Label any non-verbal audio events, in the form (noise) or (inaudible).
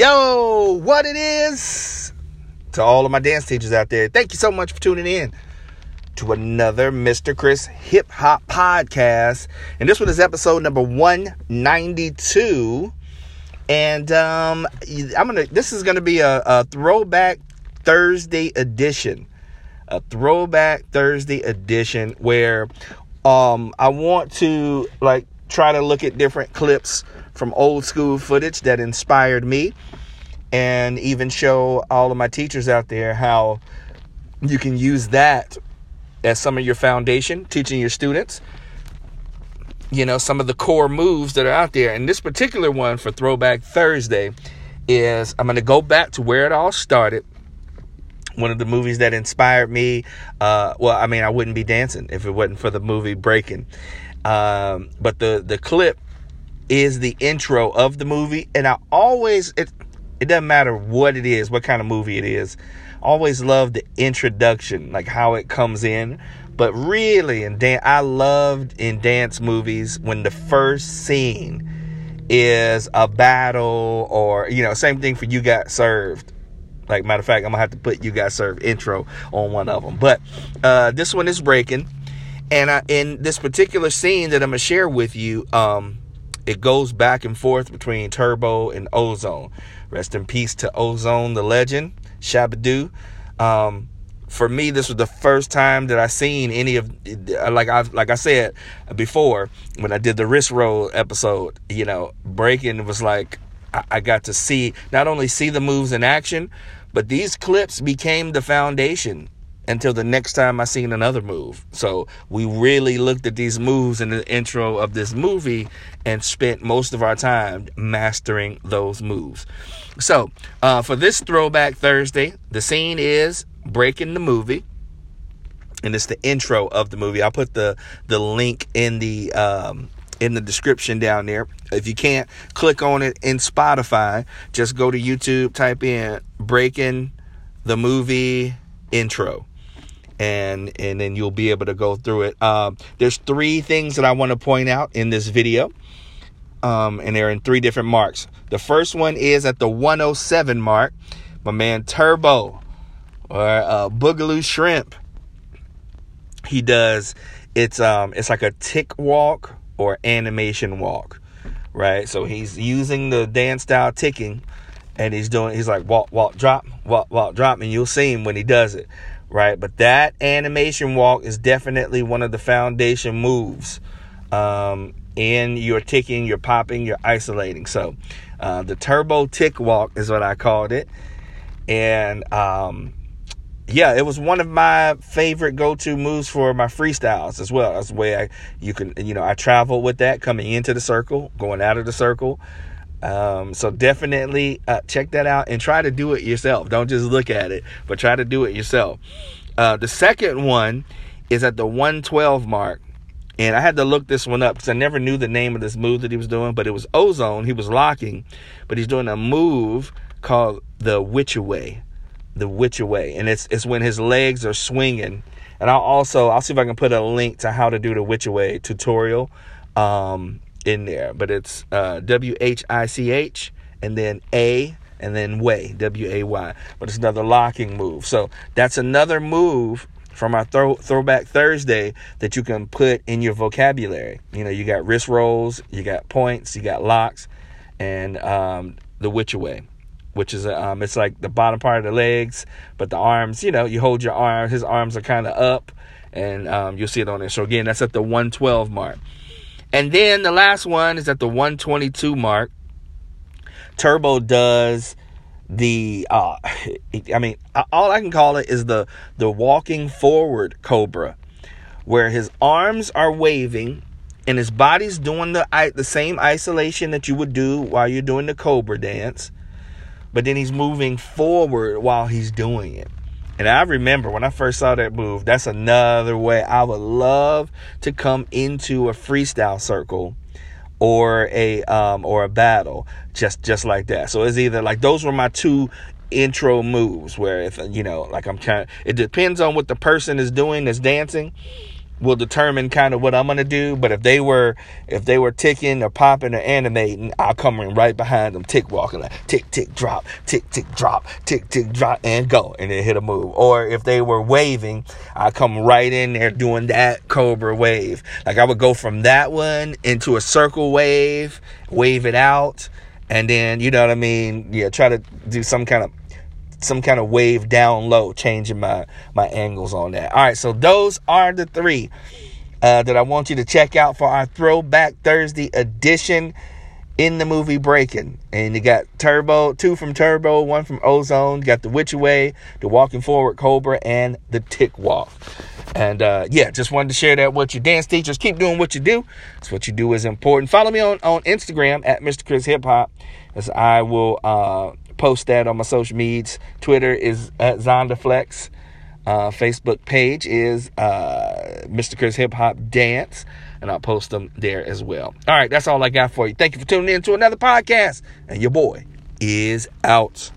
Yo, what it is to all of my dance teachers out there. Thank you so much for tuning in to another Mr. Chris Hip Hop podcast. And this one is episode number 192. And um I'm gonna this is gonna be a, a throwback Thursday edition. A throwback Thursday edition where um I want to like try to look at different clips from old school footage that inspired me and even show all of my teachers out there how you can use that as some of your foundation teaching your students you know some of the core moves that are out there. And this particular one for throwback thursday is i'm going to go back to where it all started. One of the movies that inspired me uh, well i mean i wouldn't be dancing if it wasn't for the movie breaking um, but the the clip is the intro of the movie, and I always it it doesn't matter what it is, what kind of movie it is. always love the introduction, like how it comes in. But really, in dance, I loved in dance movies when the first scene is a battle, or you know, same thing for you got served. Like matter of fact, I'm gonna have to put you got served intro on one of them. But uh, this one is breaking, and I, in this particular scene that I'm gonna share with you, um, it goes back and forth between Turbo and Ozone. Rest in peace to Ozone, the legend, Shabba-Do. Um, for me, this was the first time that I seen any of, like I like I said before when I did the wrist roll episode. You know, breaking was like I, I got to see not only see the moves in action, but these clips became the foundation until the next time I seen another move. So we really looked at these moves in the intro of this movie and spent most of our time mastering those moves. So uh, for this throwback Thursday, the scene is breaking the movie. And it's the intro of the movie. I'll put the the link in the um, in the description down there. If you can't click on it in Spotify, just go to YouTube, type in breaking the movie intro and and then you'll be able to go through it. Um, there's three things that I want to point out in this video, um, and they're in three different marks. The first one is at the 107 mark. My man Turbo or uh, Boogaloo Shrimp. He does. It's um it's like a tick walk or animation walk, right? So he's using the dance style ticking, and he's doing. He's like walk walk drop walk walk drop, and you'll see him when he does it right? But that animation walk is definitely one of the foundation moves um, in your ticking, your popping, your isolating. So uh, the turbo tick walk is what I called it. And um, yeah, it was one of my favorite go-to moves for my freestyles as well. That's the way I you can you know I travel with that coming into the circle, going out of the circle. Um, so definitely uh, check that out and try to do it yourself. Don't just look at it, but try to do it yourself. Uh, the second one is at the 112 mark. And I had to look this one up because I never knew the name of this move that he was doing, but it was ozone. He was locking, but he's doing a move called the which away. The which away. And it's it's when his legs are swinging. And I'll also I'll see if I can put a link to how to do the which away tutorial. Um, in there, but it's uh, W H I C H and then A and then way W A Y. But it's another locking move. So that's another move from our throw, throwback Thursday that you can put in your vocabulary. You know, you got wrist rolls, you got points, you got locks, and um, the which away, which is um, it's like the bottom part of the legs, but the arms. You know, you hold your arm. His arms are kind of up, and um, you'll see it on there. So again, that's at the 112 mark. And then the last one is at the 122 mark. Turbo does the uh (laughs) I mean all I can call it is the the walking forward cobra where his arms are waving and his body's doing the the same isolation that you would do while you're doing the cobra dance but then he's moving forward while he's doing it and I remember when I first saw that move, that's another way I would love to come into a freestyle circle or a um or a battle just just like that. So it's either like those were my two intro moves where if you know like I'm trying it depends on what the person is doing that's dancing will determine kind of what I'm gonna do. But if they were if they were ticking or popping or animating, I'll come in right behind them, tick walking like tick tick drop, tick tick drop, tick tick drop, and go, and then hit a move. Or if they were waving, I come right in there doing that cobra wave. Like I would go from that one into a circle wave, wave it out, and then you know what I mean. Yeah, try to do some kind of some kind of wave down low, changing my my angles on that. All right, so those are the three uh, that I want you to check out for our Throwback Thursday edition in the movie Breaking. And you got Turbo, two from Turbo, one from Ozone. You got the Which Away, the Walking Forward Cobra, and the Tick Walk. And uh, yeah, just wanted to share that with your dance teachers. Keep doing what you do. It's what you do is important. Follow me on, on Instagram at Mr. Chris Hip Hop, as I will uh, post that on my social medias. Twitter is at Zonderflex. Uh, Facebook page is uh, Mr. Chris Hip Hop Dance, and I'll post them there as well. All right, that's all I got for you. Thank you for tuning in to another podcast, and your boy is out.